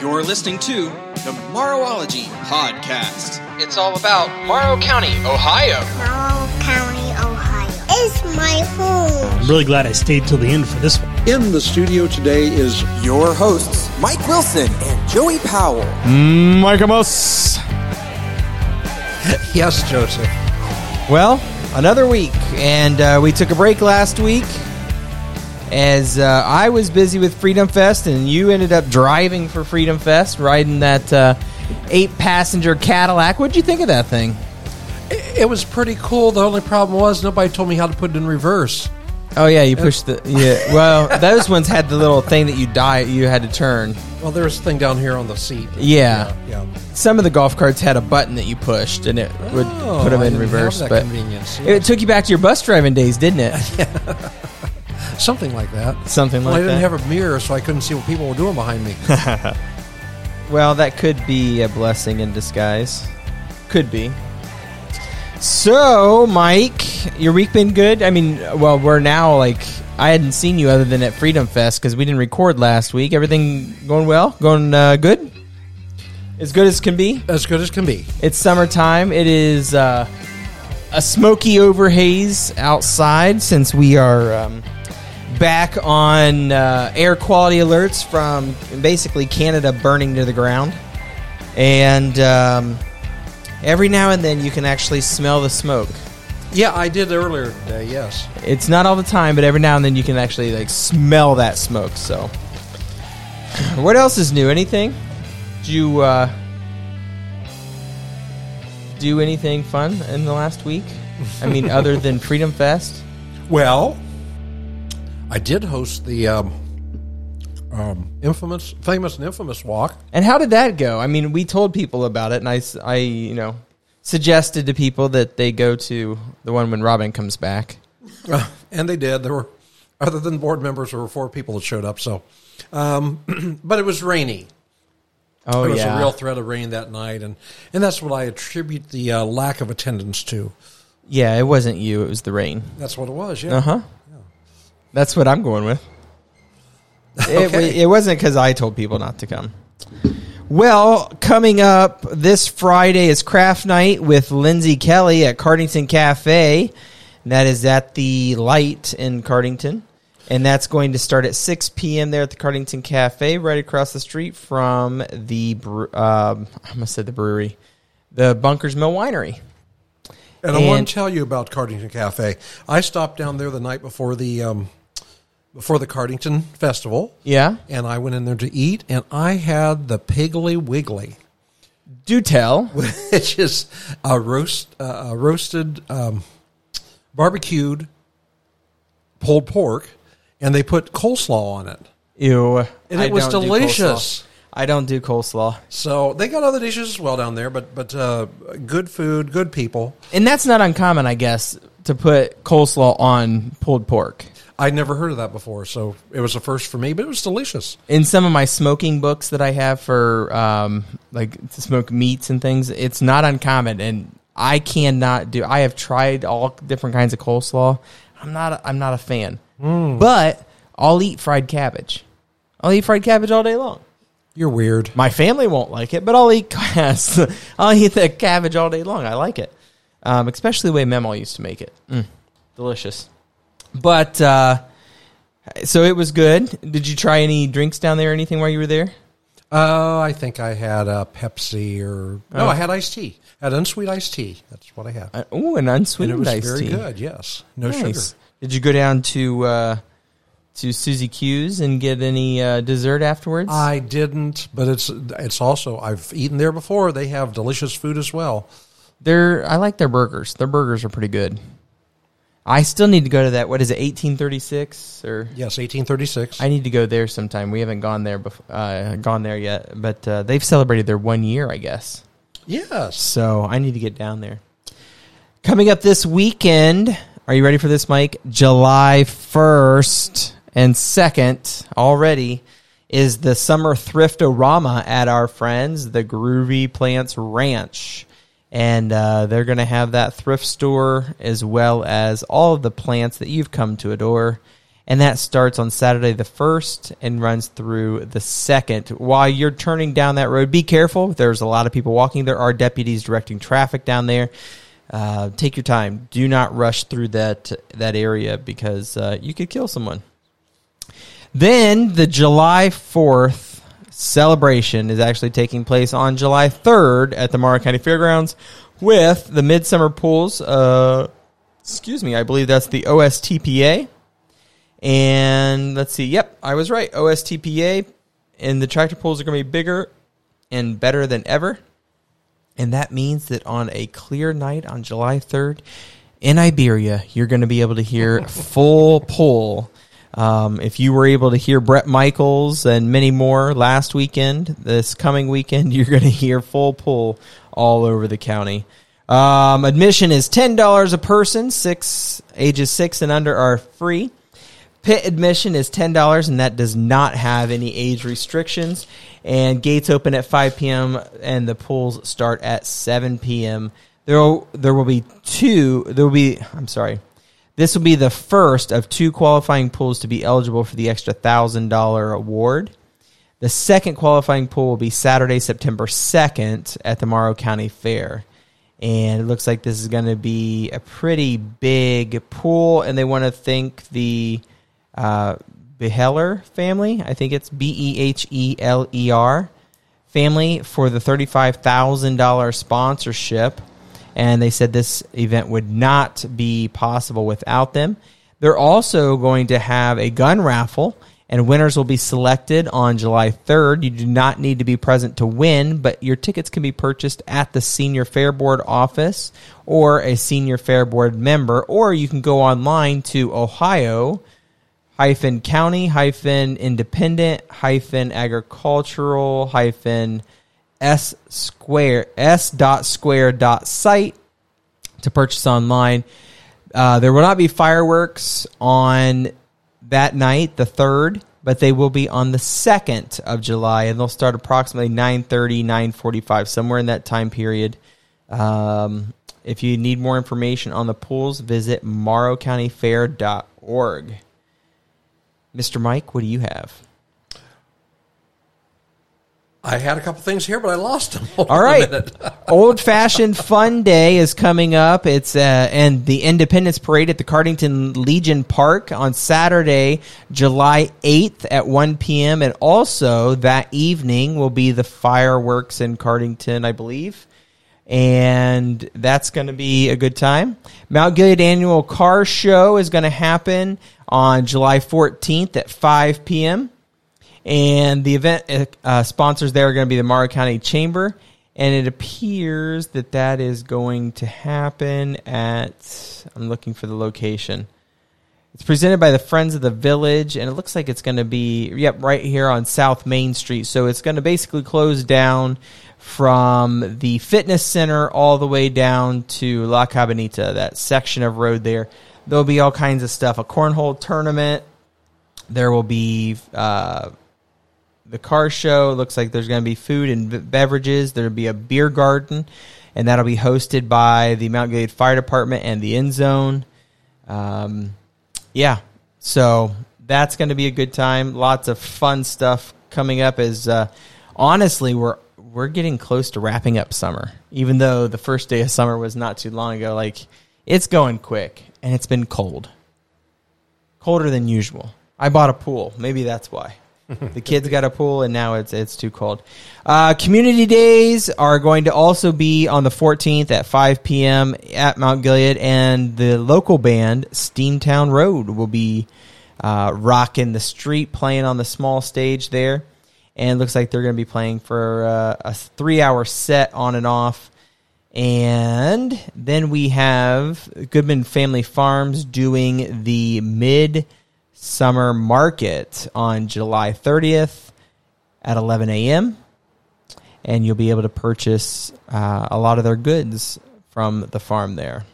You're listening to the Morrowology Podcast. It's all about Morrow County, Ohio. Morrow County, Ohio is my home. I'm really glad I stayed till the end for this one. In the studio today is Your hosts, Mike Wilson and Joey Powell. Mike Amos. yes, Joseph. Well, another week, and uh, we took a break last week as uh, I was busy with Freedom Fest, and you ended up driving for Freedom Fest, riding that uh, eight-passenger Cadillac. What'd you think of that thing? It was pretty cool. The only problem was nobody told me how to put it in reverse. Oh yeah, you pushed the yeah. Well, those ones had the little thing that you die you had to turn. Well, there's a thing down here on the seat. Yeah. yeah. Some of the golf carts had a button that you pushed, and it would Oh, put them I in reverse. But convenience. it took you back to your bus driving days, didn't it? Something like that. Something like that. Well, like I didn't that. have a mirror, so I couldn't see what people were doing behind me. Well, that could be a blessing in disguise. Could be. So, Mike, your week been good? I mean, well, we're now like I hadn't seen you other than at Freedom Fest because we didn't record last week. Everything going well? Going uh, good? As good as can be. as good as can be. It's summertime. It is uh, a smoky overhaze outside since we are um, back on uh, air quality alerts from basically Canada burning to the ground. And um, every now and then you can actually smell the smoke. Yeah, I did earlier today. Yes. It's not all the time, but every now and then you can actually like smell that smoke. So, what else is new? Anything? Did you uh, do anything fun in the last week? I mean, other than Freedom Fest. Well, I did host the um, um, infamous, famous, and infamous walk. And how did that go? I mean, we told people about it, and I, I, you know, suggested to people that they go to the one when Robin comes back. Uh, and they did. There were, other than board members, there were four people that showed up. So, um, but it was rainy. Oh there was yeah, a real threat of rain that night, and and that's what I attribute the uh, lack of attendance to. yeah. It wasn't you; it was the rain. That's what it was. Yeah. Uh huh. That's what I'm going with. It, Okay. it wasn't because I told people not to come. Well, coming up this Friday is Craft Night with Lindsay Kelly at Cardington Cafe. And that is at the Light in Cardington. And that's going to start at 6 p.m. there at the Cardington Cafe, right across the street from the, bre- um, I almost said the brewery, the Bunkers Mill Winery. And I want to tell you about Cardington Cafe. I stopped down there the night before the um, before the Cardington Festival, Yeah? and I went in there to eat, and I had the Piggly Wiggly, Do tell. which is a roast, uh, a roasted, um, barbecued pulled pork, and they put coleslaw on it. Ew. And I it was don't do delicious. coleslaw. I don't do coleslaw. So they got other dishes as well down there, but but uh, good food, good people. And that's not uncommon, I guess, to put coleslaw on pulled pork. I'd never heard of that before, so it was a first for me, but it was delicious. In some of my smoking books that I have for um, like to smoke meats and things, it's not uncommon, and I cannot do. I have tried all different kinds of coleslaw. I'm not. A, I'm not a fan, but I'll eat fried cabbage. I'll eat fried cabbage all day long. You're weird. My family won't like it, but I'll eat. I'll eat the cabbage all day long. I like it, um, especially the way Memo used to make it. Mm, delicious. But uh, so it was good. Did you try any drinks down there or anything while you were there? Uh, I think I had a Pepsi or no, Oh. I had iced tea. had unsweet iced tea. That's what I had. Uh, ooh, an and unsweetened it was iced very tea. good. Yes, no Nice. sugar. Did you go down to uh, to Susie Q's and get any uh, dessert afterwards? I didn't, but it's it's also I've eaten there before. They have delicious food as well. They're I like their burgers. Their burgers are pretty good. I still need to go to that. What is it? Eighteen thirty six or Yes, eighteen thirty six. I need to go there sometime. We haven't gone there before, uh, gone there yet, but uh, they've celebrated their one year, I guess. Yes. So I need to get down there. Coming up this weekend, are you ready for this, Mike? July 1st and 2nd already is the summer thriftorama at our friends, the Groovy Plants Ranch. And uh, they're going to have that thrift store as well as all of the plants that you've come to adore. and that starts on Saturday the 1st and runs through the 2nd. While you're turning down that road, be careful. There's a lot of people walking. There are deputies directing traffic down there. Uh, take your time. Do not rush through that that area because uh, you could kill someone. Then the July 4th celebration is actually taking place on July 3rd at the Morrow County Fairgrounds with the Midsummer Pools. Uh, excuse me, I believe that's the OSTPA. And let's see. Yep, I was right. OSTPA. And the tractor pools are going to be bigger and better than ever. And that means that on a clear night on July 3rd in Iberia, you're going to be able to hear full pull. Um, if you were able to hear Bret Michaels and many more last weekend, this coming weekend, you're going to hear full pull all over the county. Um, admission is $10 a person. Six ages six and under are free. Pit admission is ten dollars, and that does not have any age restrictions. And gates open at five p.m. and the pools start at seven p.m. There will, there will be two. There will be. I'm sorry. This will be the first of two qualifying pools to be eligible for the extra thousand dollar award. The second qualifying pool will be Saturday, September second at the Morrow County Fair and it looks like this is going to be a pretty big pool and they want to thank the uh, Beheler family. I think it's B E H E L E R family for the $35,000 sponsorship. And they said this event would not be possible without them. They're also going to have a gun raffle, and winners will be selected on July 3rd. You do not need to be present to win, but your tickets can be purchased at the Senior Fair Board office or a Senior Fair Board member, or you can go online to Ohio hyphen county hyphen independent hyphen agricultural hyphen s square s dot square dot site to purchase online. Uh, there will not be fireworks on that night, the third, but they will be on the second of July, and they'll start approximately 9.30, 9.45, somewhere in that time period. Um, if you need more information on the pools, visit morrowcountyfair.org. Mr. Mike, what do you have? I had a couple things here, but I lost them. All right, old fashioned fun day is coming up. It's uh, and the Independence Parade at the Cardington Legion Park on Saturday, July eighth at one p.m. And also that evening will be the fireworks in Cardington, I believe and that's going to be a good time. Mount Gilead Annual Car Show is going to happen on July 14th at 5 p.m. And the event uh, sponsors there are going to be the Morrow County Chamber, and it appears that that is going to happen at. I'm looking for the location. It's presented by the Friends of the Village, and it looks like it's going to be yep right here on South Main Street. So it's going to basically close down from the fitness center all the way down to La Cabanita, that section of road there. There'll be all kinds of stuff. A cornhole tournament. There will be uh, the car show. Looks like there's going to be food and beverages. There'll be a beer garden, and that'll be hosted by the Mount Gilead Fire Department and the End Zone. Um, yeah, so that's going to be a good time. Lots of fun stuff coming up. As uh, honestly, we're we're getting close to wrapping up summer. Even though the first day of summer was not too long ago, like it's going quick and it's been cold. Colder than usual. I bought a pool. Maybe that's why. the kids got a pool and now it's it's too cold. Uh, community days are going to also be on the 14th at 5 p.m. at Mount Gilead, and the local band Steamtown Road will be uh, rocking the street, playing on the small stage there, and it looks like they're going to be playing for uh, a three-hour set on and off. And then we have Goodman Family Farms doing the mid summer market on July 30th at 11 a.m. And you'll be able to purchase uh, a lot of their goods from the farm there.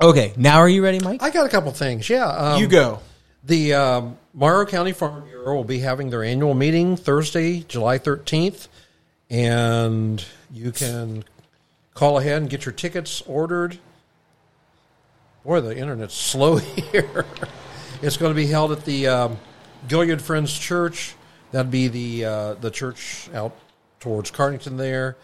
Okay, now are you ready, Mike? I got a couple things. Yeah, um, you go. The um, Morrow County Farm Bureau will be having their annual meeting Thursday, July 13th, and you can call ahead and get your tickets ordered. Boy, the internet's slow here. It's going to be held at the um, Gilead Friends Church. That'd be the uh, the church out towards Cardington there.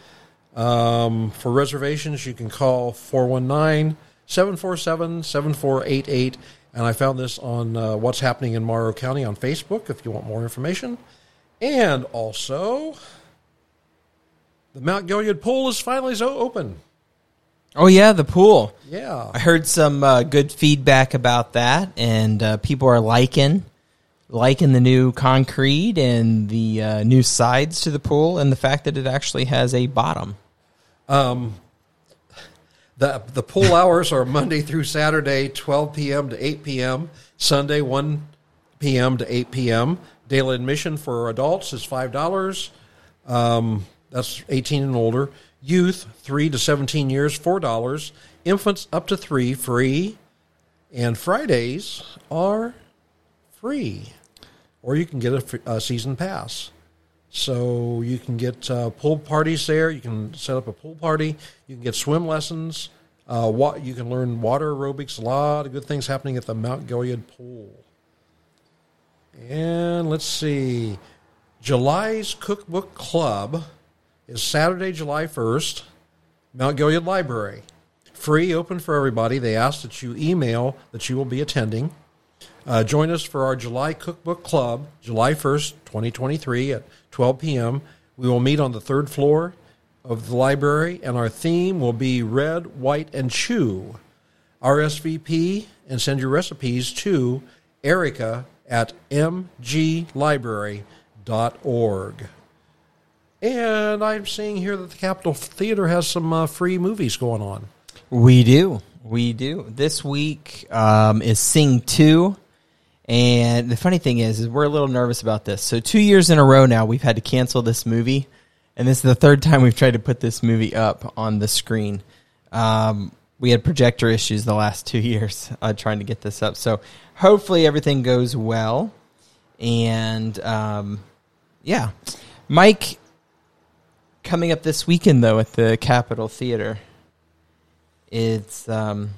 Um, for reservations, you can call 419 747 7488. And I found this on uh, What's Happening in Morrow County on Facebook if you want more information. And also, the Mount Gilead pool is finally so open. Oh yeah, the pool. Yeah. I heard some uh, good feedback about that, and uh, people are liking liking the new concrete and the uh, new sides to the pool, and the fact that it actually has a bottom. Um, the the pool hours are Monday through Saturday, 12 p.m. to 8 p.m. Sunday, 1 p.m. to 8 p.m. Daily admission for adults is five dollars. Um, that's 18 and older. Youth, three to 17 years, four dollars. Infants up to three, free. And Fridays are free, or you can get a, a season pass. So you can get uh, pool parties there. You can set up a pool party. You can get swim lessons. Uh, you can learn water aerobics. A lot of good things happening at the Mount Gilead pool. And let's see, July's Cookbook Club is Saturday, July first, Mount Gilead Library. Free, open for everybody. They ask that you email that you will be attending. Uh, join us for our July Cookbook Club, July 1st, 2023, at 12 p.m. We will meet on the third floor of the library, and our theme will be Red, White, and Chew. RSVP and send your recipes to Erica at mglibrary.org. And I'm seeing here that the Capitol Theater has some uh, free movies going on. We do. We do. This week um, is Sing 2. And the funny thing is, is we're a little nervous about this. So two years in a row now, we've had to cancel this movie, and this is the third time we've tried to put this movie up on the screen. Um, we had projector issues the last two years uh, trying to get this up. So hopefully everything goes well. And um, yeah, Mike, coming up this weekend though at the Capitol Theater, it's um,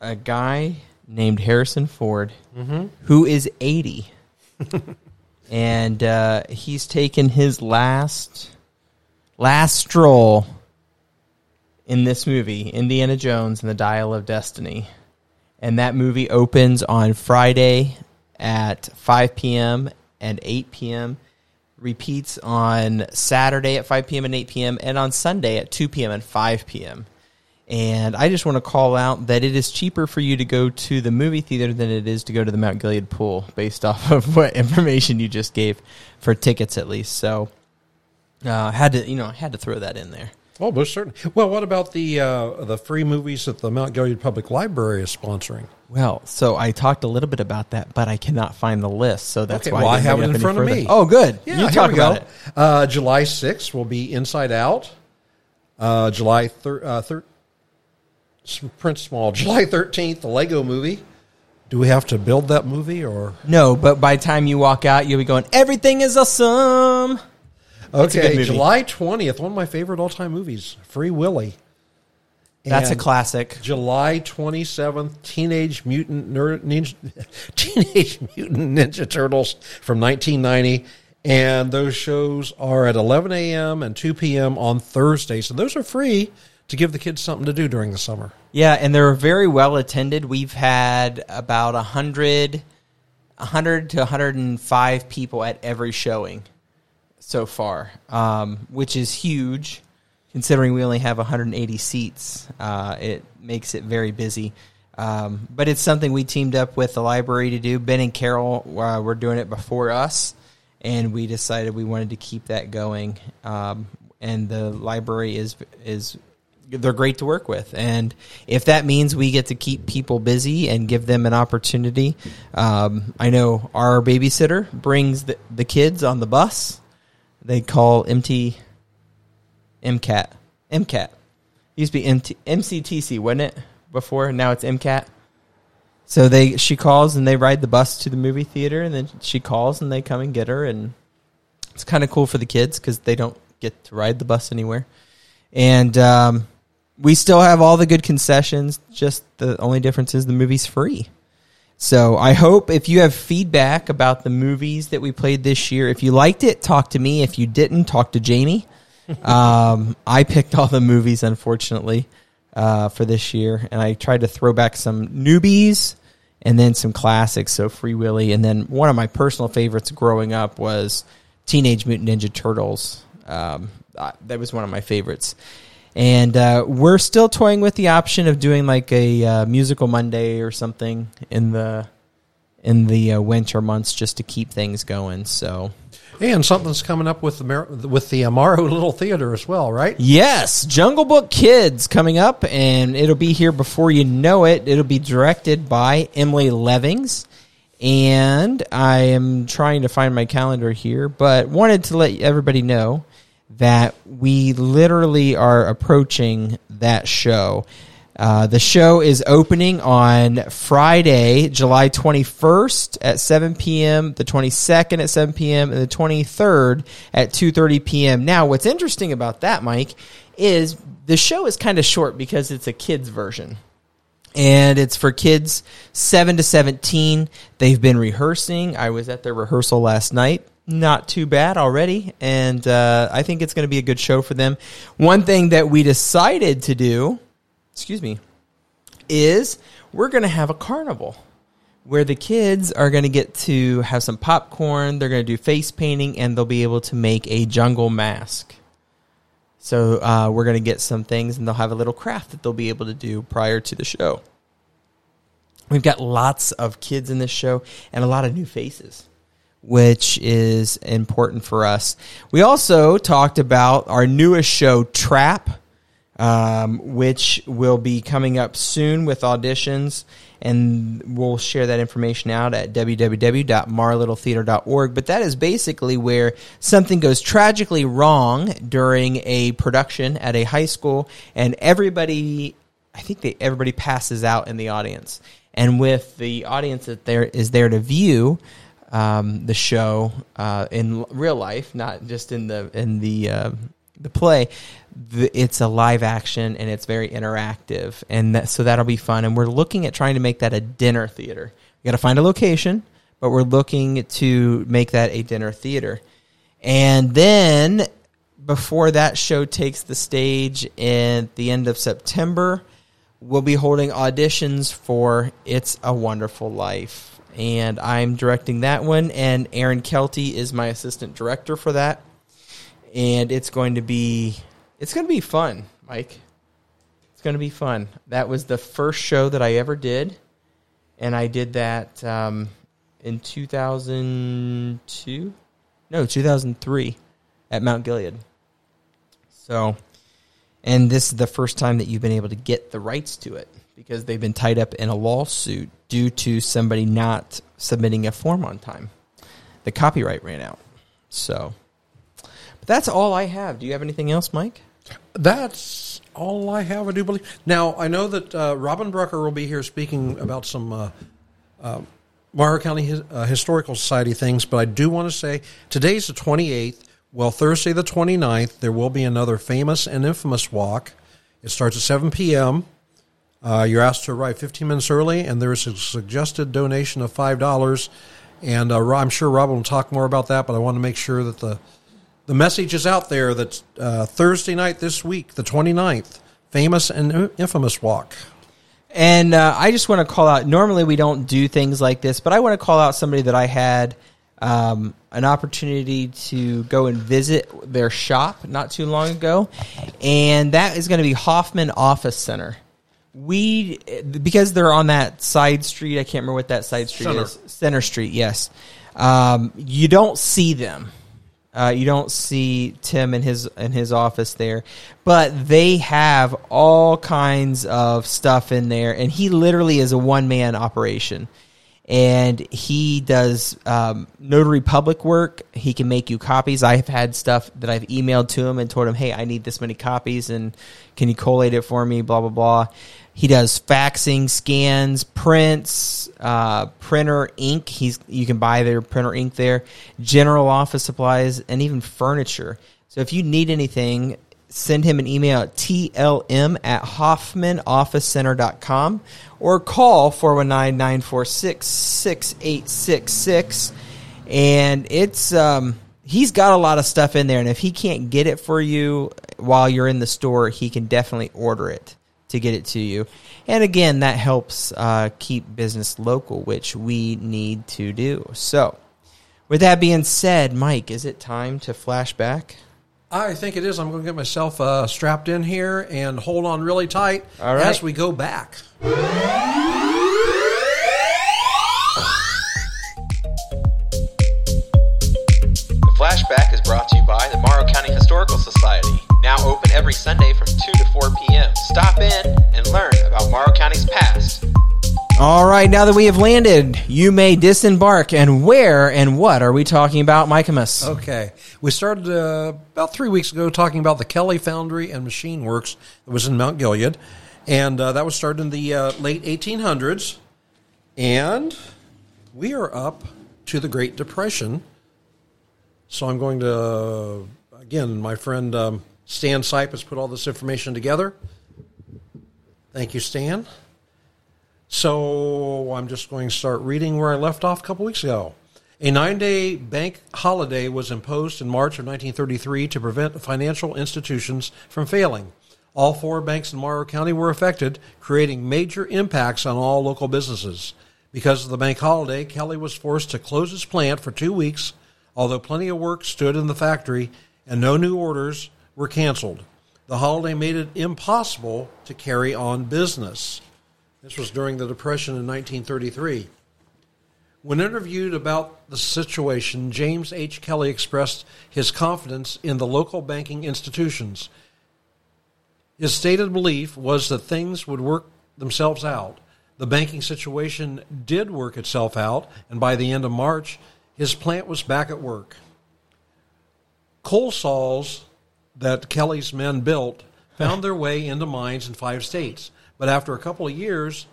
a guy named Harrison Ford who is 80. and uh, he's taken his last last stroll in this movie, Indiana Jones and the Dial of Destiny. And that movie opens on Friday at 5 p.m. and 8 p.m. Repeats on Saturday at 5 p.m. and 8 p.m. and on Sunday at 2 p.m. and 5 p.m. And I just want to call out that it is cheaper for you to go to the movie theater than it is to go to the Mount Gilead pool, based off of what information you just gave for tickets, at least. So, uh, had to you know had to throw that in there. Oh, most certainly. Well, what about the uh, the free movies that the Mount Gilead Public Library is sponsoring? Well, so I talked a little bit about that, but I cannot find the list, so that's Okay, why well, I didn't have it in front of me. Oh, good. Yeah, you talk about go. it. Uh, July 6th will be Inside Out. Uh, July thir- uh, thir- print small. July 13th, the Lego movie. Do we have to build that movie or? No, but by the time you walk out, you'll be going, "Everything is awesome." Okay. July 20th, one of my favorite all time movies, Free Willy. That's a classic. July 27th, Teenage Mutant Ninja, Teenage Mutant Ninja Turtles from 1990. And those shows are at 11 a.m. and 2 p.m. on Thursday. So those are free to give the kids something to do during the summer. Yeah, and they're very well attended. We've had about 100, 100 to 105 people at every showing so far, um, which is huge considering we only have 180 seats. Uh, it makes it very busy. Um, but it's something we teamed up with the library to do. Ben and Carol uh, were doing it before us, and we decided we wanted to keep that going. Um, and the library is is they're great to work with, and if that means we get to keep people busy and give them an opportunity, um, I know our babysitter brings the, the kids on the bus. They call MT MCAT MCAT used to be MT, MCTC, wasn't it before? Now it's MCAT. So they she calls and they ride the bus to the movie theater, and then she calls and they come and get her, and it's kind of cool for the kids because they don't get to ride the bus anywhere. And um, we still have all the good concessions. Just the only difference is the movie's free. So I hope if you have feedback about the movies that we played this year, if you liked it, talk to me. If you didn't, talk to Jamie. um, I picked all the movies, unfortunately, uh, for this year, and I tried to throw back some newbies and then some classics. So Free Willy, and then one of my personal favorites growing up was Teenage Mutant Ninja Turtles. Um, that was one of my favorites. And uh, we're still toying with the option of doing like a uh, musical Monday or something in the in the uh, winter months just to keep things going. So And something's coming up with the Mar- with the Amaro Little Theater as well, right? Yes, Jungle Book Kids coming up, and it'll be here before you know it. It'll be directed by Emily Levings, and I am trying to find my calendar here, but wanted to let everybody know that we literally are approaching that show. Uh, the show is opening on Friday, July 21st at 7 p.m., the 22nd at 7 p.m., and the 23rd at 2.30 p.m. Now, what's interesting about that, Mike, is the show is kind of short because it's a kid's version and it's for kids 7 to 17 they've been rehearsing i was at their rehearsal last night not too bad already and uh, i think it's going to be a good show for them. One thing that we decided to do excuse me is we're going to have a carnival where the kids are going to get to have some popcorn they're going to do face painting and they'll be able to make a jungle mask. So uh, we're going to get some things, and they'll have a little craft that they'll be able to do prior to the show. We've got lots of kids in this show and a lot of new faces, which is important for us. We also talked about our newest show, Trap, um, which will be coming up soon with auditions. And we'll share that information out at www.marlittletheater.org. But that is basically where something goes tragically wrong during a production at a high school, and everybody, I think they, everybody passes out in the audience. And with the audience that there is there to view um, the show uh, in real life, not just in the in the uh, the play, the, it's a live action and it's very interactive, and that, so that'll be fun. And we're looking at trying to make that a dinner theater. We got to find a location, but we're looking to make that a dinner theater. And then before that show takes the stage at the end of September, we'll be holding auditions for It's a Wonderful Life. And I'm directing that one, and Aaron Kelty is my assistant director for that. And it's going to be it's going to be fun, Mike. It's going to be fun. That was the first show that I ever did, and I did that um, in 2002. No, 2003 at Mount Gilead. So, and this is the first time that you've been able to get the rights to it because they've been tied up in a lawsuit due to somebody not submitting a form on time. The copyright ran out. So, but that's all I have. Do you have anything else, Mike? That's all I have, I do believe. Now, I know that uh, Robin Brucker will be here speaking about some uh, uh, Morrow County uh, Historical Society things, but I do want to say today's the 28th. Well, Thursday the 29th, there will be another famous and infamous walk. It starts at 7 p.m. Uh, you're asked to arrive 15 minutes early, and there's a suggested donation of $5. And uh, I'm sure Robin will talk more about that, but I want to make sure that the the message is out there that uh, Thursday night this week, the 29th, famous and infamous walk. And uh, I just want to call out. Normally, we don't do things like this, but I want to call out somebody that I had um, an opportunity to go and visit their shop not too long ago, and that is going to be Hoffman Office Center. We because they're on that side street. I can't remember what that side street Center. is. Center Street, yes. Um, you don't see them. Uh, you don't see Tim in his in his office there, but they have all kinds of stuff in there, and he literally is a one man operation. And he does um, notary public work. He can make you copies. I've had stuff that I've emailed to him and told him, "Hey, I need this many copies, and can you collate it for me?" Blah blah blah. He does faxing, scans, prints, uh, printer ink. He's you can buy their printer ink there, general office supplies, and even furniture. So if you need anything, send him an email at tlm at hoffmanofficecenter.com or call 419-946-6866 and it's um, he's got a lot of stuff in there and if he can't get it for you while you're in the store he can definitely order it to get it to you and again that helps uh, keep business local which we need to do so with that being said mike is it time to flash back I think it is. I'm going to get myself uh, strapped in here and hold on really tight right. as we go back. Flashback is brought to you by the Morrow County Historical Society. Now open every Sunday from 2 to 4 p.m. Stop in and learn about Morrow County's past. All right, now that we have landed, you may disembark. And where and what are we talking about, Michaemus? Okay. We started uh, about three weeks ago talking about the Kelly Foundry and Machine Works that was in Mount Gilead. And uh, that was started in the uh, late 1800s. And we are up to the Great Depression. So I'm going to, uh, again, my friend um, Stan Sipe has put all this information together. Thank you, Stan. So I'm just going to start reading where I left off a couple weeks ago. A nine day bank holiday was imposed in March of 1933 to prevent financial institutions from failing. All four banks in Morrow County were affected, creating major impacts on all local businesses. Because of the bank holiday, Kelly was forced to close his plant for two weeks, although plenty of work stood in the factory and no new orders were canceled. The holiday made it impossible to carry on business. This was during the Depression in 1933. When interviewed about the situation, James H. Kelly expressed his confidence in the local banking institutions. His stated belief was that things would work themselves out. The banking situation did work itself out, and by the end of March, his plant was back at work. Coal saws that Kelly's men built found their way into mines in five states. But after a couple of years,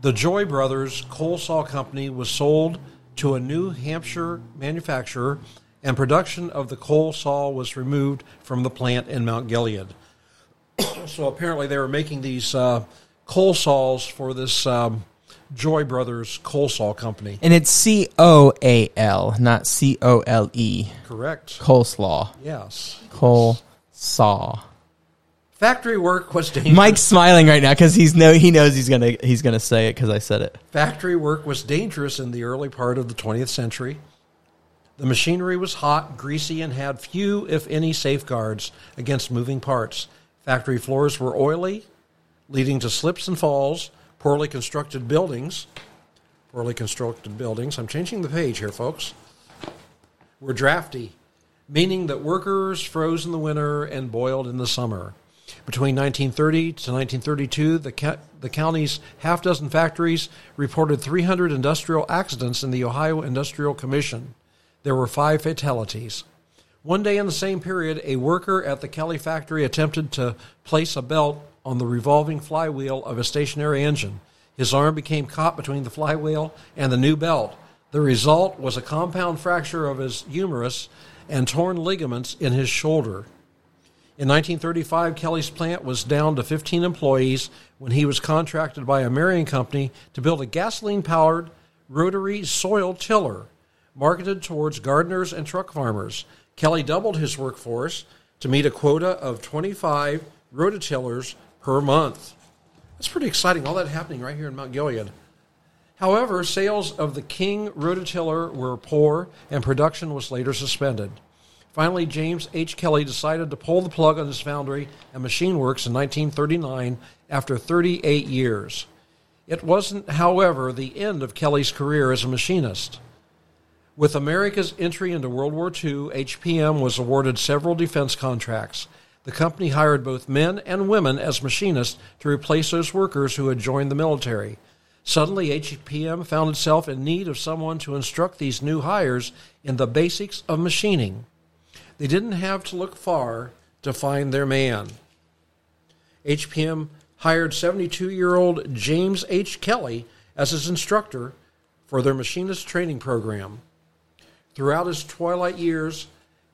the Joy Brothers Coal Saw Company was sold to a New Hampshire manufacturer, and production of the coal saw was removed from the plant in Mount Gilead. so apparently, they were making these uh, coal saws for this um, Joy Brothers Coal Saw Company. And it's C O A L, not C O L E. Correct. Coleslaw. Yes. Coal saw. Factory work was dangerous. Mike's smiling right now because he's no he knows he's gonna he's gonna say it because I said it. Factory work was dangerous in the early part of the 20th century. The machinery was hot, greasy, and had few, if any, safeguards against moving parts. Factory floors were oily, leading to slips and falls. Poorly constructed buildings, poorly constructed buildings. I'm changing the page here, folks. Were drafty, meaning that workers froze in the winter and boiled in the summer. Between 1930 to 1932, the, ca- the county's half dozen factories reported 300 industrial accidents in the Ohio Industrial Commission. There were five fatalities. One day in the same period, a worker at the Kelly factory attempted to place a belt on the revolving flywheel of a stationary engine. His arm became caught between the flywheel and the new belt. The result was a compound fracture of his humerus and torn ligaments in his shoulder. In 1935, Kelly's plant was down to 15 employees when he was contracted by a Marion company to build a gasoline powered rotary soil tiller marketed towards gardeners and truck farmers. Kelly doubled his workforce to meet a quota of 25 rototillers per month. That's pretty exciting, all that happening right here in Mount Gilead. However, sales of the King rototiller were poor and production was later suspended. Finally, James H. Kelly decided to pull the plug on his foundry and machine works in 1939 after 38 years. It wasn't, however, the end of Kelly's career as a machinist. With America's entry into World War II, HPM was awarded several defense contracts. The company hired both men and women as machinists to replace those workers who had joined the military. Suddenly, HPM found itself in need of someone to instruct these new hires in the basics of machining. They didn't have to look far to find their man. HPM hired 72 year old James H. Kelly as his instructor for their machinist training program. Throughout his twilight years,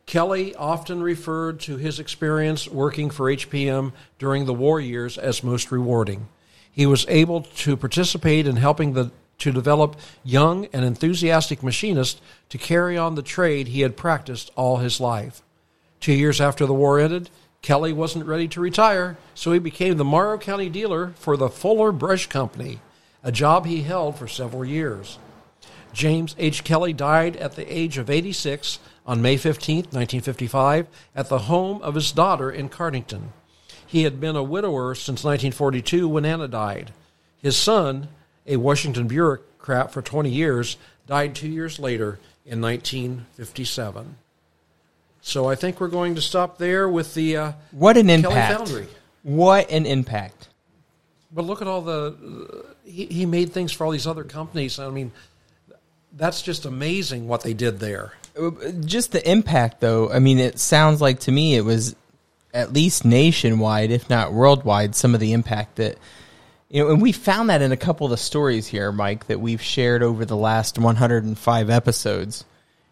Kelly often referred to his experience working for HPM during the war years as most rewarding. He was able to participate in helping the, to develop young and enthusiastic machinists to carry on the trade he had practiced all his life. Two years after the war ended, Kelly wasn't ready to retire, so he became the Morrow County dealer for the Fuller Brush Company, a job he held for several years. James H. Kelly died at the age of 86 on May 15, 1955, at the home of his daughter in Cardington. He had been a widower since 1942 when Anna died. His son, a Washington bureaucrat for 20 years, died two years later in 1957. So I think we're going to stop there with the uh, What an impact! Foundry. What an impact! But look at all the uh, he, he made things for all these other companies. I mean, that's just amazing what they did there. Just the impact, though. I mean, it sounds like to me it was at least nationwide, if not worldwide, some of the impact that you know. And we found that in a couple of the stories here, Mike, that we've shared over the last 105 episodes.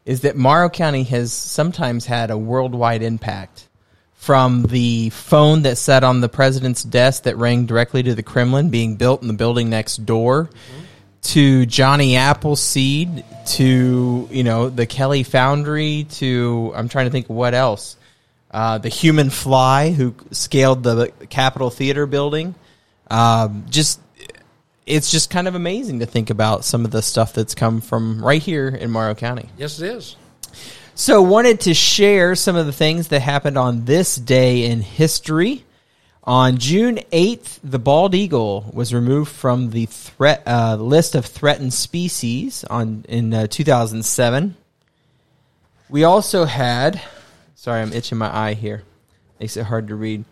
Is that Morrow County has sometimes had a worldwide impact from the phone that sat on the president's desk that rang directly to the Kremlin being built in the building next door mm-hmm. To Johnny Appleseed to you know the Kelly Foundry to I'm trying to think what else uh, the Human Fly who scaled the Capitol Theater building um, just it's just kind of amazing to think about some of the stuff that's come from right here in Morrow County. Yes, it is. So, wanted to share some of the things that happened on this day in history. On June 8th, the bald eagle was removed from the threat uh, list of threatened species on in uh, 2007. We also had, sorry, I'm itching my eye here. Makes it hard to read.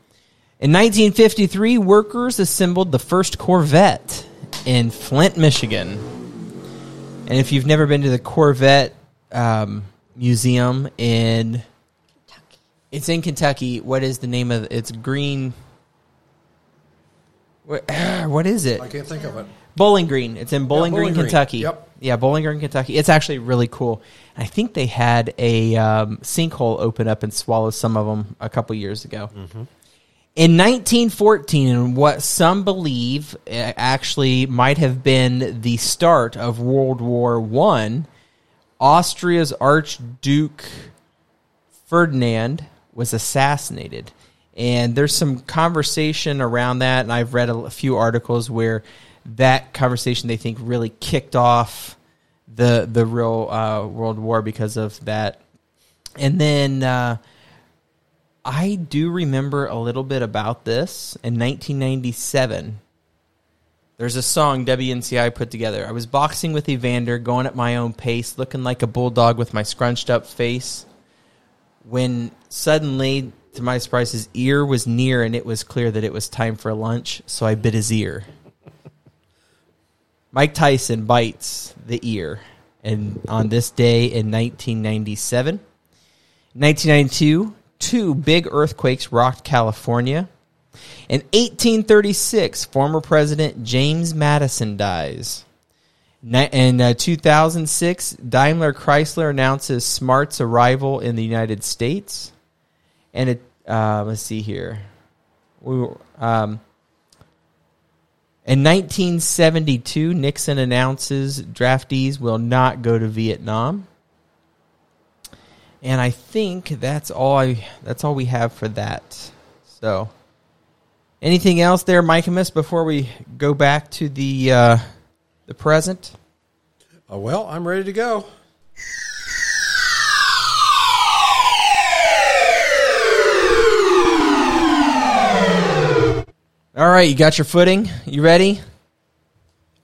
In 1953, workers assembled the first Corvette in Flint, Michigan. And if you've never been to the Corvette um, Museum in, it's in Kentucky. What is the name of it? It's Green. What, what is it? I can't think of it. Bowling Green. It's in Bowling, Bowling Green, Green. Kentucky. Yep. Yeah, Bowling Green, Kentucky. It's actually really cool. I think they had a um, sinkhole open up and swallow some of them a couple years ago. In 1914, in what some believe uh, actually might have been the start of World War One, Austria's Archduke Ferdinand was assassinated. And there's some conversation around that, and I've read a, a few articles where that conversation they think really kicked off the the real uh, World War because of that. And then uh, I do remember a little bit about this in 1997. There's a song WNCI put together. I was boxing with Evander, going at my own pace, looking like a bulldog with my scrunched up face. When suddenly, to my surprise, his ear was near and it was clear that it was time for lunch, so I bit his ear. Mike Tyson bites the ear and on this day in 1997. 1992, two big earthquakes rocked California. In 1836, former President James Madison dies. In uh, 2006, Daimler Chrysler announces Smart's arrival in the United States. And it, uh, let's see here. We, were, um, in 1972, Nixon announces draftees will not go to Vietnam. And I think that's all I that's all we have for that. So anything else there, Michaemus, before we go back to the uh, the present? Uh, well, I'm ready to go. All right, you got your footing? You ready?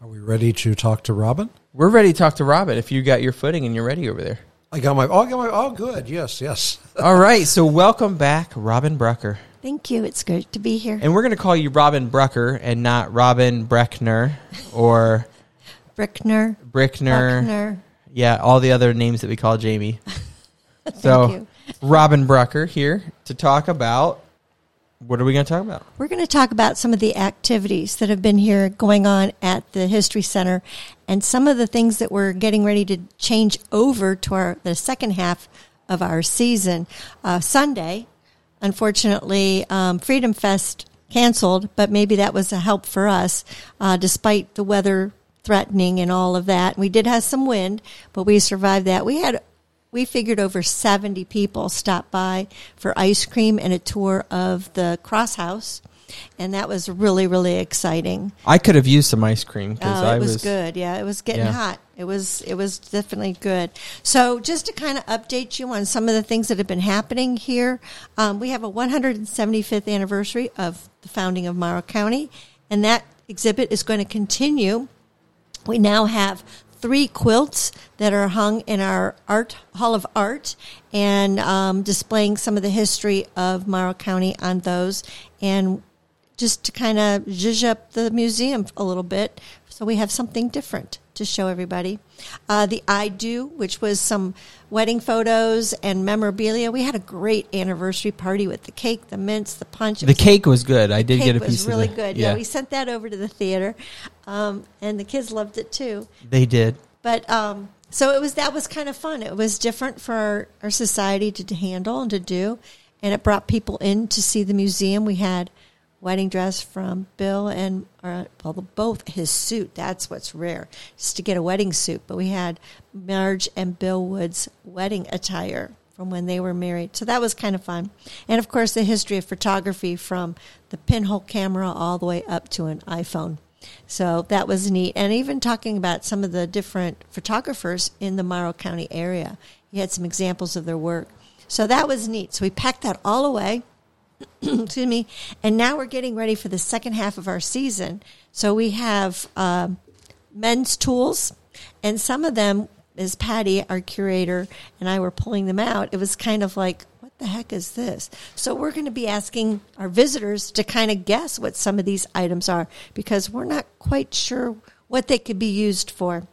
Are we ready to talk to Robin? We're ready to talk to Robin if you got your footing and you're ready over there. I got my. Oh, I got my. Oh, good. Yes, yes. All right, so welcome back, Robin Brucker. Thank you. It's great to be here. And we're going to call you Robin Brucker and not Robin Breckner or Brickner. Brickner. Buckner. Yeah, all the other names that we call Jamie. so, you. Robin Brucker here to talk about what are we going to talk about? We're going to talk about some of the activities that have been here going on at the History Center and some of the things that we're getting ready to change over to our the second half of our season. Uh, Sunday, unfortunately, um, Freedom Fest canceled, but maybe that was a help for us, uh, despite the weather threatening and all of that. We did have some wind, but we survived that. We had we figured over 70 people stopped by for ice cream and a tour of the cross house and that was really really exciting I could have used some ice cream because Oh, I it was, was good. Yeah, it was getting Yeah. hot. It was it was definitely good. So just to kind of update you on some of the things that have been happening here, um, we have a 175th anniversary of the founding of Morrow County, and that exhibit is going to continue. We now have three quilts that are hung in our art hall of art and um, displaying some of the history of Morrow County on those and just to kind of zhuzh up the museum a little bit so we have something different to show everybody. Uh, the I Do, which was some wedding photos and memorabilia. We had a great anniversary party with the cake, the mints, the punch. It the was cake was good. I did get a was piece really of. Was really good. Yeah. we sent that over to the theater, um, and the kids loved it too. they did. But um, so it was that was kind of fun. It was different for our, our society to handle and to do, and it brought people in to see the museum. We had wedding dress from Bill and uh, well, both his suit. That's what's rare, just to get a wedding suit. But we had Marge and Bill Wood's wedding attire from when they were married. So that was kind of fun. And of course, the history of photography from the pinhole camera all the way up to an iPhone. So that was neat. And even talking about some of the different photographers in the Morrow County area, he had some examples of their work. So that was neat. So we packed that all away. Excuse me. And now we're getting ready for the second half of our season. So we have um, men's tools, and some of them, as Patty, our curator, and I were pulling them out, it was kind of like, what the heck is this? So we're going to be asking our visitors to kind of guess what some of these items are because we're not quite sure what they could be used for.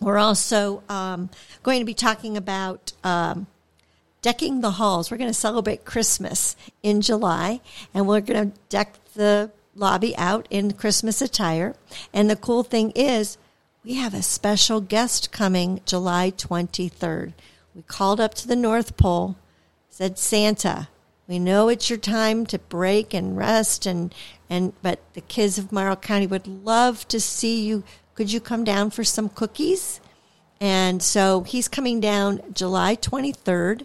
We're also um, going to be talking about um, decking the halls. We're going to celebrate Christmas in July, and we're going to deck the lobby out in Christmas attire. And the cool thing is, we have a special guest coming July 23rd. We called up to the North Pole, said, Santa, we know it's your time to break and rest and and but the kids of Morrow County would love to see you. Could you come down for some cookies? And so he's coming down July 23rd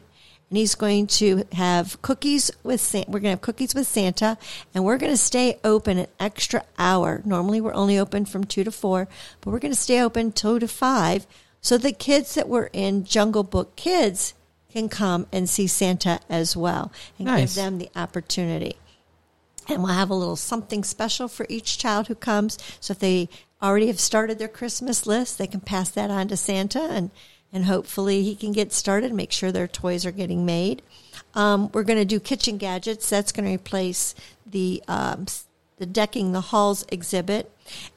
and he's going to have cookies with Santa. We're going to have cookies with Santa, and we're going to stay open an extra hour. Normally, we're only open from two to four, but we're going to stay open two to five, so the kids that were in Jungle Book Kids can come and see Santa as well, and Nice. give them the opportunity. And we'll have a little something special for each child who comes. So if they already have started their Christmas list, they can pass that on to Santa and, and hopefully he can get started make sure their toys are getting made. Um, we're going to do kitchen gadgets. That's going to replace the, um, the decking the halls exhibit.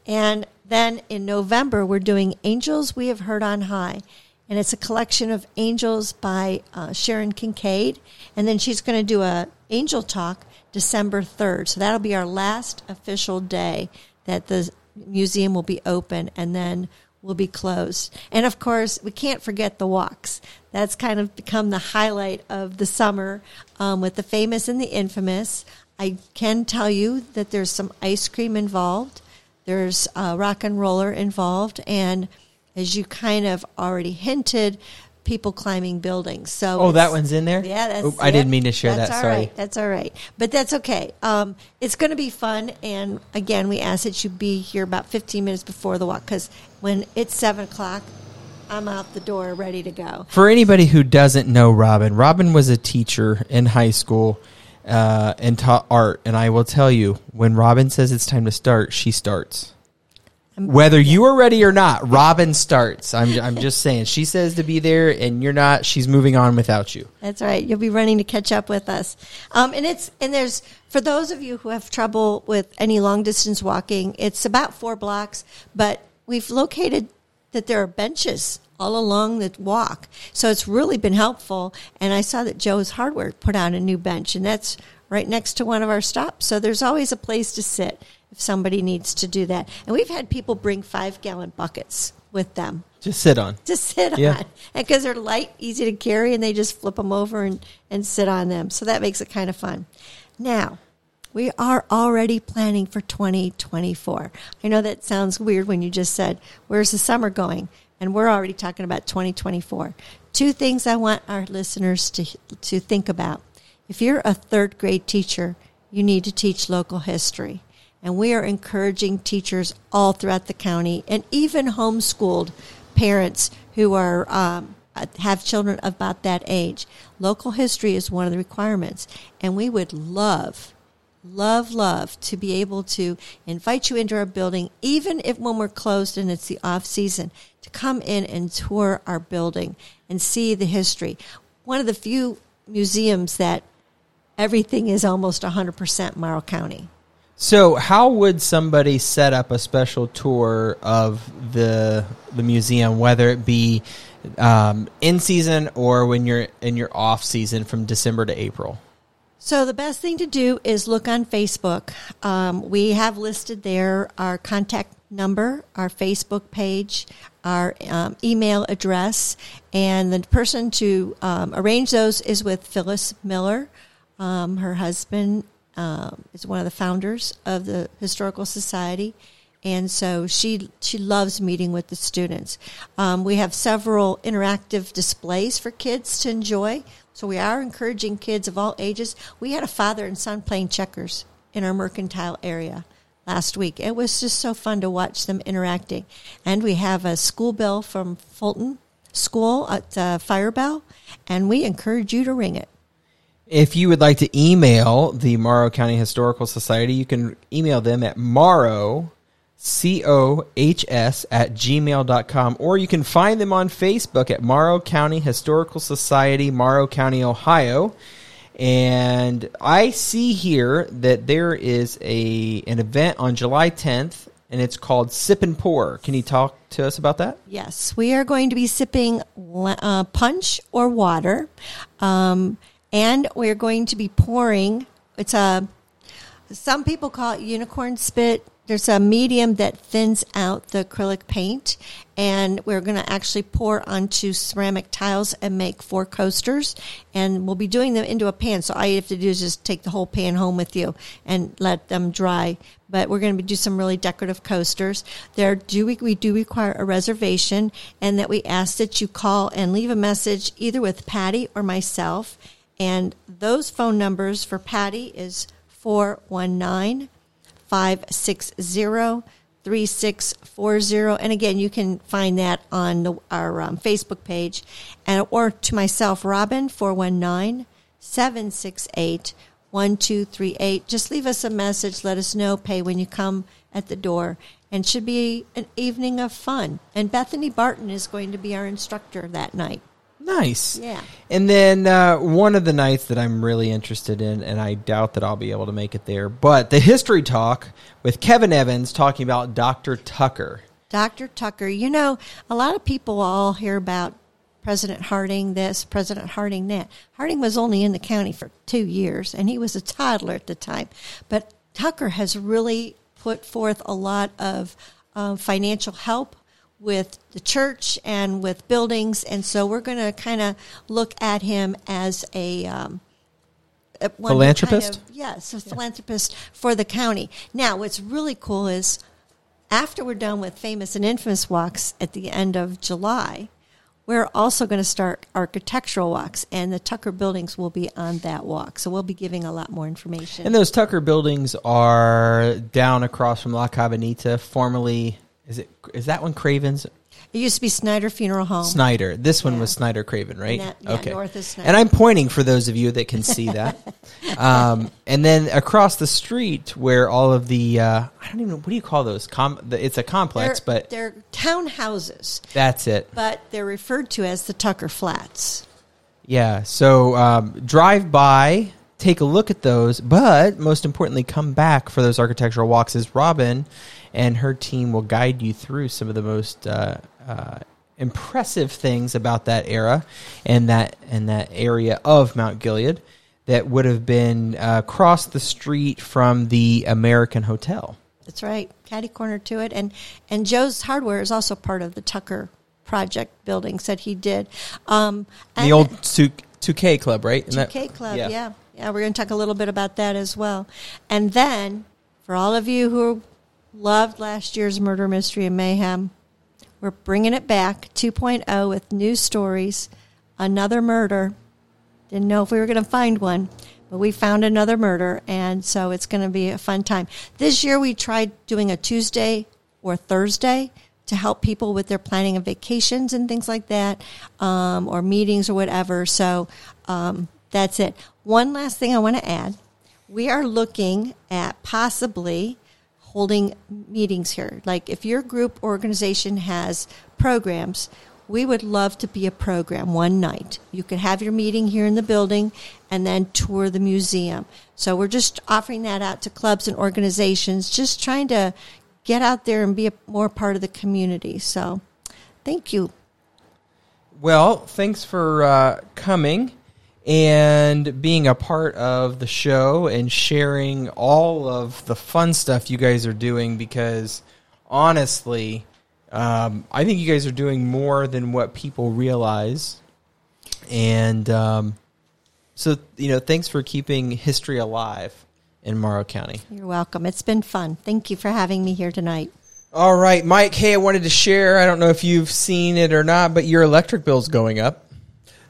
And then in November, we're doing Angels We Have Heard on High. And it's a collection of angels by uh, Sharon Kincaid. And then she's going to do a angel talk December 3rd. So that'll be our last official day that the museum will be open and then will be closed. And of course, we can't forget the walks. That's kind of become the highlight of the summer um, with the famous and the infamous. I can tell you that there's some ice cream involved. There's uh, rock and roller involved, and as you kind of already hinted, people climbing buildings. So Oh, that one's in there? Yeah, that's. Oop, I didn't mean to share that's that, all sorry. right, That's all right, but that's okay. Um, it's going to be fun, and again, we ask that you be here about 15 minutes before the walk because when it's seven o'clock, I'm out the door ready to go. For anybody who doesn't know Robin, Robin was a teacher in high school uh, and taught art. And I will tell you, when Robin says it's time to start, she starts. Whether you are ready or not, Robin starts. I'm, I'm just saying. She says to be there, and you're not. She's moving on without you. That's right. You'll be running to catch up with us. Um, and it's and there's for those of you who have trouble with any long distance walking, it's about four blocks, but we've located that there are benches all along the walk. So it's really been helpful. And I saw that Joe's Hardware put out a new bench, and that's right next to one of our stops. So there's always a place to sit if somebody needs to do that. And we've had people bring five gallon buckets with them Just sit on. to sit Yeah. on. And because they're light, easy to carry, and they just flip them over and, and sit on them. So that makes it kind of fun. Now, we are already planning for 2024. I know that sounds weird when you just said, Where's the summer going? And we're already talking about 2024. Two things I want our listeners to, to think about. If you're a third grade teacher, you need to teach local history. And we are encouraging teachers all throughout the county and even homeschooled parents who are um, have children about that age. Local history is one of the requirements, and we would love, love, love to be able to invite you into our building, even if when we're closed and it's the off season, to come in and tour our building and see the history. One of the few museums that everything is almost 100% Morrow County. So, how would somebody set up a special tour of the the museum, whether it be um, in season or when you're in your off season from December to April? So the best thing to do is look on Facebook. Um, we have listed there our contact number, our Facebook page, our um, email address, and the person to um, arrange those is with Phyllis Miller. Um, her husband um, is one of the founders of the Historical Society. And so she she loves meeting with the students. Um, we have several interactive displays for kids to enjoy. So we are encouraging kids of all ages. We had a father and son playing checkers in our mercantile area last week. It was just so fun to watch them interacting. And we have a school bell from Fulton School at uh, Fire Bell, and we encourage you to ring it. If you would like to email the Morrow County Historical Society, you can email them at morrow, C-O-H-S, at gmail.com, or you can find them on Facebook at Morrow County Historical Society, Morrow County, Ohio. And I see here that there is a an event on July 10th, and it's called Sip and Pour. Can you talk to us about that? Yes, we are going to be sipping uh, punch or water, um, and we're going to be pouring. It's a some people call it unicorn spit. There's a medium that thins out the acrylic paint, and we're going to actually pour onto ceramic tiles and make four coasters. And we'll be doing them into a pan. So all you have to do is just take the whole pan home with you and let them dry. But we're going to do some really decorative coasters. There do we, we do require a reservation, and that we ask that you call and leave a message either with Patty or myself. And those phone numbers for Patty is 419 560 3640. And again, you can find that on the, our um, Facebook page. And Or to myself, Robin, 419 768 1238. Just leave us a message. Let us know. Pay when you come at the door. And should be an evening of fun. And Bethany Barton is going to be our instructor that night. Nice. Yeah. And then uh, one of the nights that I'm really interested in, and I doubt that I'll be able to make it there, but the history talk with Kevin Evans talking about Dr. Tucker. Dr. Tucker, you know, a lot of people all hear about President Harding this, President Harding that. Harding was only in the county for two years, and he was a toddler at the time. But Tucker has really put forth a lot of uh, financial help with the church and with buildings, and so we're going to kind of look at him as a um, who kind Philanthropist? of- yes, a philanthropist for the county. Now, what's really cool is after we're done with famous and infamous walks at the end of July, we're also going to start architectural walks, and the Tucker buildings will be on that walk. So we'll be giving a lot more information. And those Tucker buildings are down across from La Cabanita, formerly, is it is that one Cravens? it used to be Snyder Funeral Home. Snyder. This one Yeah. was Snyder Craven, right? That- yeah, north is Snyder. And I'm pointing for those of you that can see that. um, and then across the street, where all of the uh, I don't even know what do you call those? Com- the, it's a complex, They're, but they're townhouses, that's it. but they're referred to as the Tucker Flats. Yeah. So um, drive by, take a look at those, but most importantly, come back for those architectural walks. As Robin and her team will guide you through some of the most uh, uh, impressive things about that era and that and that area of Mount Gilead that would have been uh, across the street from the American Hotel. That's right, catty corner to it, and and Joe's Hardware is also part of the Tucker project buildings that he did. Um, The old two two K club, right? 2K Club, yeah. yeah. we're going to talk a little bit about that as well. And then, for all of you who loved last year's Murder, Mystery, and Mayhem, we're bringing it back 2.0 with new stories, another murder. Didn't know if we were going to find one, but we found another murder, and so it's going to be a fun time. This year, we tried doing a Tuesday or Thursday to help people with their planning of vacations and things like that, um, or meetings or whatever. So um, that's it. One last thing I want to add: we are looking at possibly holding meetings here. Like if your group organization has programs, we would love to be a program one night. You could have your meeting here in the building and then tour the museum. So we're just offering that out to clubs and organizations, just trying to get out there and be a more part of the community. So thank you. Well, thanks for uh, coming and being a part of the show and sharing all of the fun stuff you guys are doing because honestly, um, I think you guys are doing more than what people realize. And um, so, you know, thanks for keeping history alive in Morrow County. You're welcome. It's been fun. Thank you for having me here tonight. All right, Mike. Hey, I wanted to share. I don't know if you've seen it or not, but your electric bill's going up.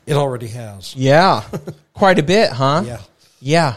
It already has. Yeah, quite a bit, huh? Yeah. Yeah.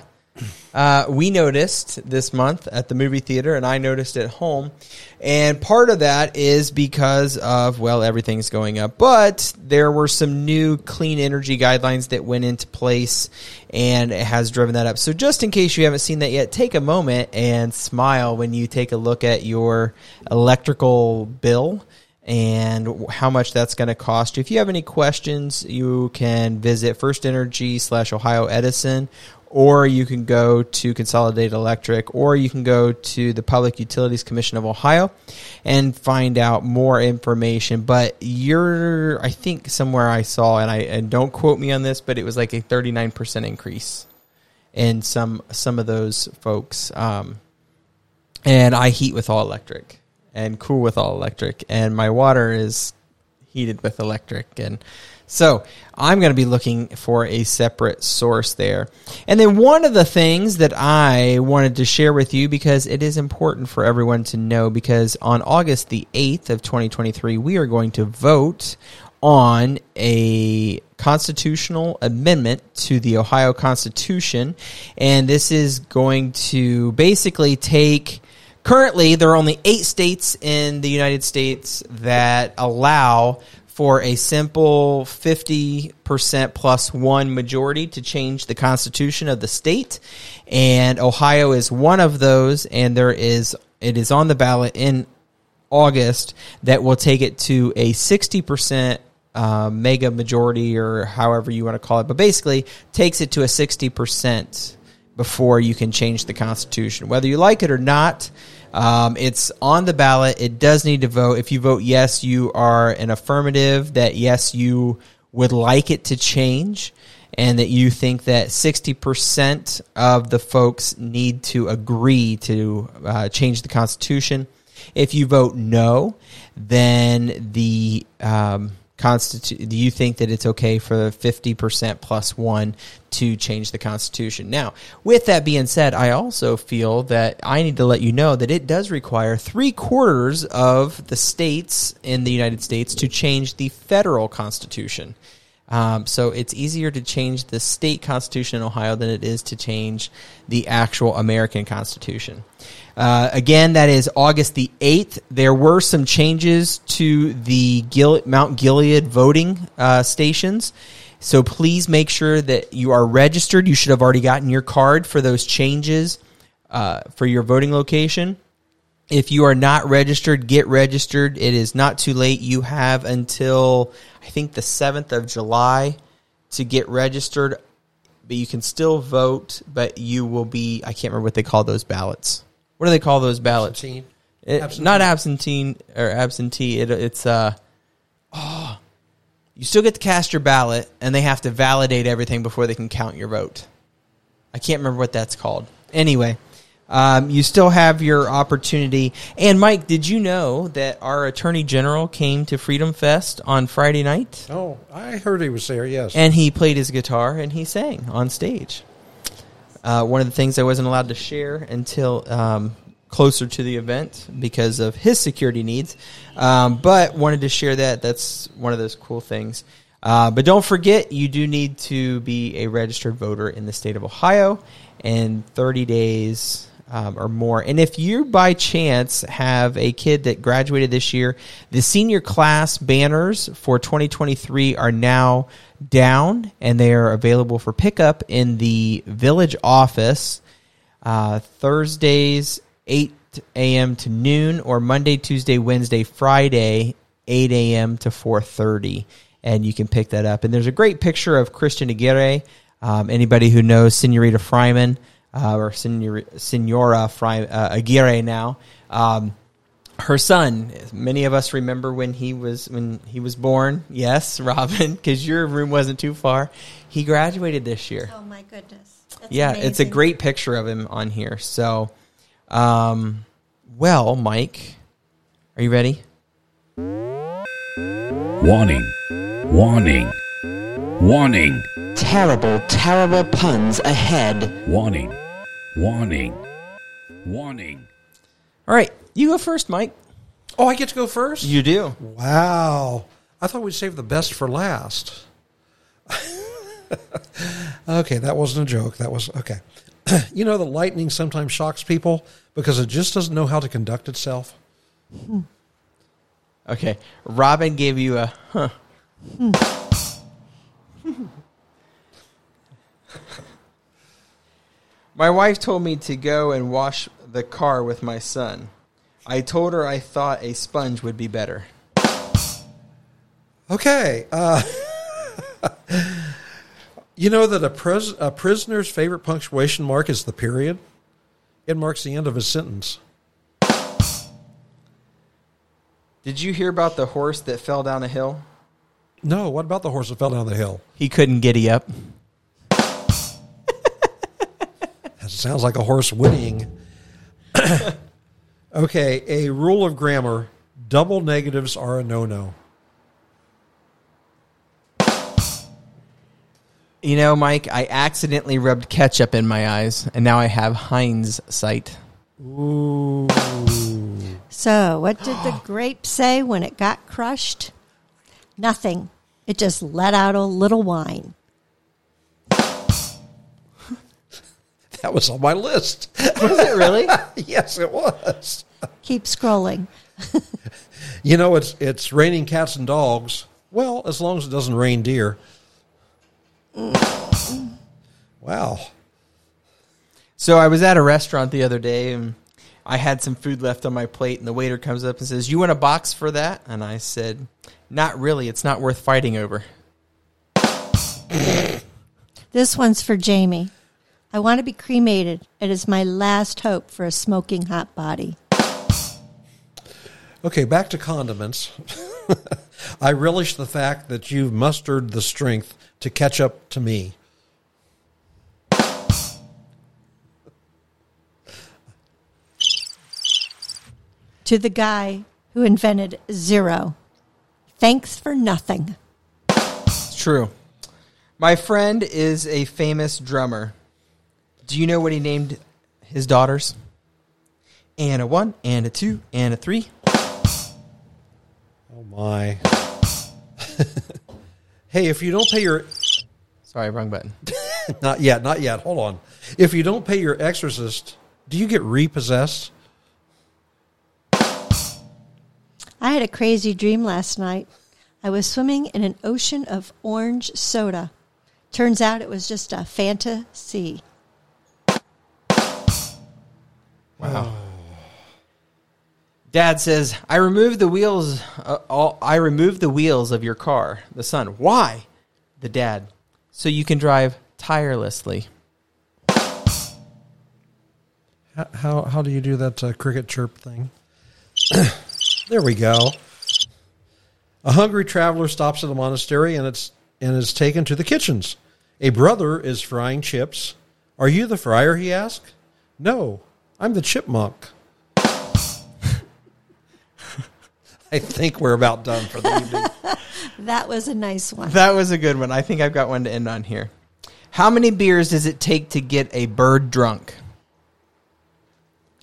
Uh, we noticed this month at the movie theater, and I noticed at home. And part of that is because of, well, everything's going up. But there were some new clean energy guidelines that went into place, and it has driven that up. So just in case you haven't seen that yet, take a moment and smile when you take a look at your electrical bill and how much that's going to cost you. If you have any questions, you can visit First Energy slash Ohio Edison, or you can go to Consolidated Electric, or you can go to the Public Utilities Commission of Ohio and find out more information. But you're, I think somewhere I saw, and I and don't quote me on this, but it was like a 39% increase in some some of those folks. Um, and I heat with all electric and cool with all electric, and my water is heated with electric, and so I'm going to be looking for a separate source there. And then one of the things that I wanted to share with you because it is important for everyone to know because on August the 8th of 2023 we are going to vote on a constitutional amendment to the Ohio Constitution. And this is going to basically take currently there are only 8 states in the United States that allow for a simple 50% plus one majority to change the constitution of the state. And Ohio is one of those, and there is, it is on the ballot in August that will take it to a 60% uh, mega majority or however you want to call it, but basically takes it to a 60% before you can change the Constitution. Whether you like it or not, um, it's on the ballot. It does need to vote. If you vote yes, you are an affirmative that yes, you would like it to change and that you think that 60% of the folks need to agree to uh, change the Constitution. If you vote no, then the um, constitu- do you think that it's okay for 50% plus one to change the constitution? Now with that being said i also feel that i need to let you know that it does require three quarters of the states in the united states to change the federal constitution um, so it's easier to change the state constitution in Ohio than it is to change the actual American Constitution. Uh, again, that is August the 8th. There were some changes to the Gil- Mount Gilead voting uh, stations. So please make sure that you are registered. You should have already gotten your card for those changes uh, for your voting location. If you are not registered, get registered. It is not too late. You have until I think the 7th of July to get registered, but you can still vote, but you will be I can't remember what they call those ballots. What do they call those ballots? Absentee. It, Absentee. Not absentee or absentee. It, it's uh oh, you still get to cast your ballot, and they have to validate everything before they can count your vote. I can't remember what that's called. Anyway, Um, you still have your opportunity. And Mike, did you know that our Attorney General came to Freedom Fest on Friday night? Oh, I heard he was there. Yes. And he played his guitar and he sang on stage. Uh, one of the things I wasn't allowed to share until um, closer to the event because of his security needs, um, but wanted to share that. That's one of those cool things. Uh, but don't forget, you do need to be a registered voter in the state of Ohio in 30 days um, or more. And if you by chance have a kid that graduated this year, the senior class banners for 2023 are now down and they are available for pickup in the village office uh, Thursdays 8 a.m. to noon or Monday, Tuesday, Wednesday, Friday 8 a.m. to 4:30 and you can pick that up. And there's a great picture of Christian Aguirre. Um, anybody who knows Senorita Fryman uh, or Senor, Senora Fry, uh, Aguirre now, um, her son. Many of us remember when he was when he was born. Yes, Robin, because your room wasn't too far. He graduated this year. Oh my goodness! That's yeah, it's a great picture of him on here. So, um, well, Mike, are you ready? Warning. Warning. Warning. Terrible, terrible puns ahead. Warning. Warning. Warning. All right, you go first, Mike. oh, I get to go first. You do. Wow. I thought we'd save the best for last. okay, that wasn't a joke. That was okay. you know, the lightning sometimes shocks people because it just doesn't know how to conduct itself. Hmm. Okay, Robin gave you a huh. Hmm. my wife told me to go and wash the car with my son. I told her I thought a sponge would be better. Okay. Uh, you know that a, pres- a prisoner's favorite punctuation mark is the period? It marks the end of a sentence. Did you hear about the horse that fell down a hill? No, what about the horse that fell down the hill? He couldn't giddy up. Sounds like a horse whinnying. okay, a rule of grammar double negatives are a no no. You know, Mike, I accidentally rubbed ketchup in my eyes, and now I have Heinz sight. Ooh. So, what did the grape say when it got crushed? Nothing. It just let out a little wine. That was on my list. Was it really? yes, it was. Keep scrolling. You know, it's it's raining cats and dogs. Well, as long as it doesn't rain deer. Mm. Wow. So I was at a restaurant the other day and I had some food left on my plate and the waiter comes up and says, "You want a box for that?" And I said, "Not really. It's not worth fighting over." This one's for Jamie. I want to be cremated. It is my last hope for a smoking hot body. Okay, back to condiments. I relish the fact that you've mustered the strength to catch up to me. To the guy who invented zero. Thanks for nothing. It's true. My friend is a famous drummer. Do you know what he named his daughters? And a one, and a two, and a three. Oh my. hey, if you don't pay your Sorry, wrong button. not yet, not yet. Hold on. If you don't pay your exorcist, do you get repossessed? I had a crazy dream last night. I was swimming in an ocean of orange soda. Turns out it was just a Fanta Sea. Wow. Dad says, "I removed the wheels. Uh, all, I removed the wheels of your car." The son, "Why?" The dad, "So you can drive tirelessly." How how, how do you do that uh, cricket chirp thing? there we go. A hungry traveler stops at a monastery and it's and is taken to the kitchens. A brother is frying chips. Are you the fryer? He asks. No, I'm the chipmunk. I think we're about done for the evening. That was a nice one. That was a good one. I think I've got one to end on here. How many beers does it take to get a bird drunk?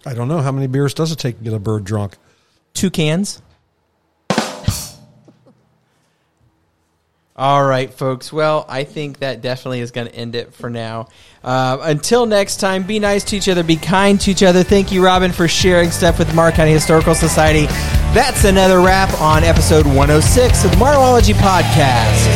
I don't know how many beers does it take to get a bird drunk. Two cans. All right, folks. Well, I think that definitely is going to end it for now. Uh, until next time, be nice to each other, be kind to each other. Thank you, Robin, for sharing stuff with the County Historical Society. That's another wrap on episode 106 of the Morrowology Podcast.